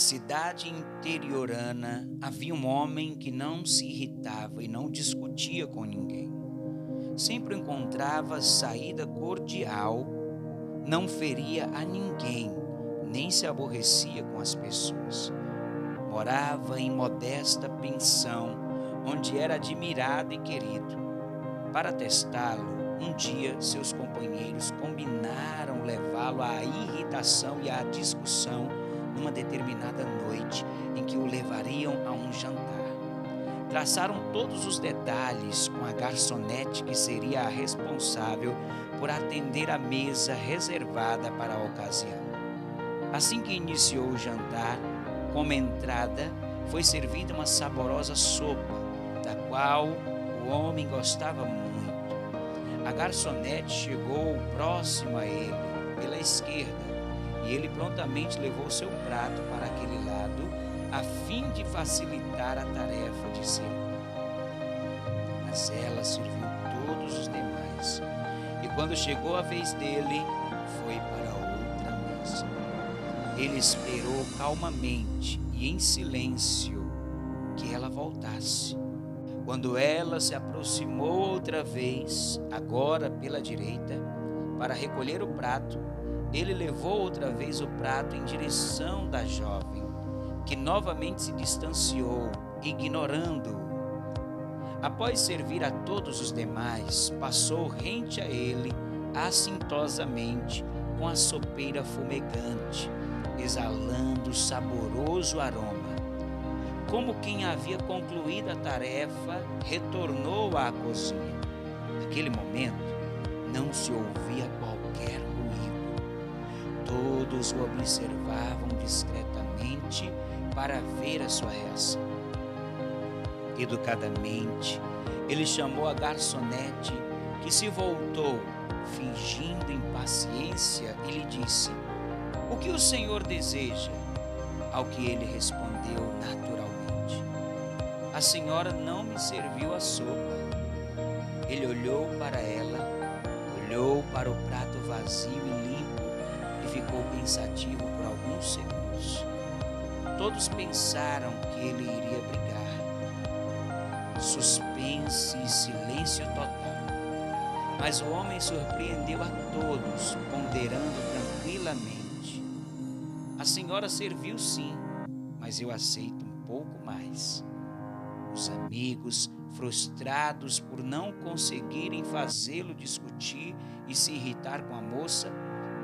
cidade interiorana havia um homem que não se irritava e não discutia com ninguém. Sempre encontrava saída cordial, não feria a ninguém, nem se aborrecia com as pessoas. Morava em modesta pensão, onde era admirado e querido. Para testá-lo, um dia seus companheiros combinaram levá-lo à irritação e à discussão numa determinada noite em que o levariam a um jantar. Traçaram todos os detalhes com a garçonete que seria a responsável por atender a mesa reservada para a ocasião. Assim que iniciou o jantar, como entrada, foi servida uma saborosa sopa, da qual o homem gostava muito. A garçonete chegou próximo a ele, pela esquerda, e ele prontamente levou seu prato para aquele lado, a fim de facilitar a tarefa de servir. Mas ela serviu todos os demais, e quando chegou a vez dele, foi para outra mesa. Ele esperou calmamente e em silêncio que ela voltasse. Quando ela se aproximou outra vez, agora pela direita, para recolher o prato, ele levou outra vez o prato em direção da jovem, que novamente se distanciou, ignorando-o. Após servir a todos os demais, passou rente a ele, assintosamente, com a sopeira fumegante, exalando saboroso aroma. Como quem havia concluído a tarefa, retornou à cozinha. Naquele momento, não se ouvia qualquer Todos o observavam discretamente para ver a sua reação. Educadamente, ele chamou a garçonete, que se voltou, fingindo impaciência, e lhe disse: O que o senhor deseja? Ao que ele respondeu naturalmente: A senhora não me serviu a sopa. Ele olhou para ela, olhou para o prato vazio e limpo ficou pensativo por alguns segundos. Todos pensaram que ele iria brigar. Suspense e silêncio total. Mas o homem surpreendeu a todos, ponderando tranquilamente. A senhora serviu sim, mas eu aceito um pouco mais. Os amigos, frustrados por não conseguirem fazê-lo discutir e se irritar com a moça,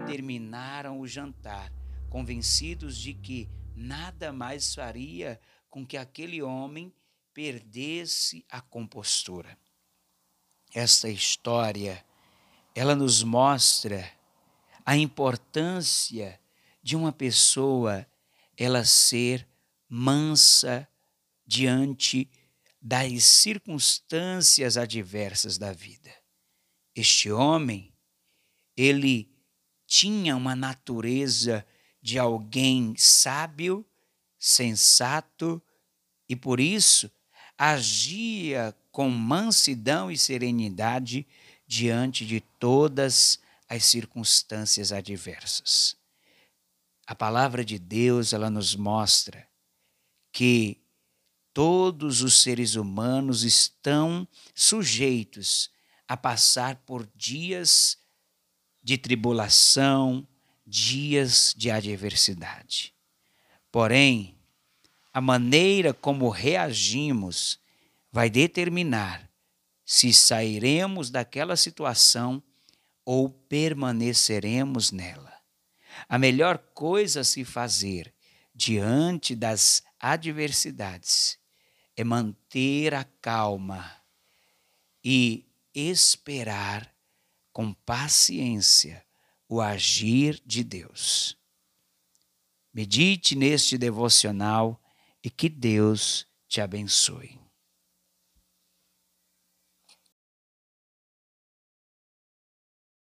terminaram o jantar, convencidos de que nada mais faria com que aquele homem perdesse a compostura. Esta história, ela nos mostra a importância de uma pessoa ela ser mansa diante das circunstâncias adversas da vida. Este homem, ele tinha uma natureza de alguém sábio, sensato e por isso agia com mansidão e serenidade diante de todas as circunstâncias adversas. A palavra de Deus, ela nos mostra que todos os seres humanos estão sujeitos a passar por dias de tribulação, dias de adversidade. Porém, a maneira como reagimos vai determinar se sairemos daquela situação ou permaneceremos nela. A melhor coisa a se fazer diante das adversidades é manter a calma e esperar com paciência o agir de Deus. Medite neste devocional e que Deus te abençoe.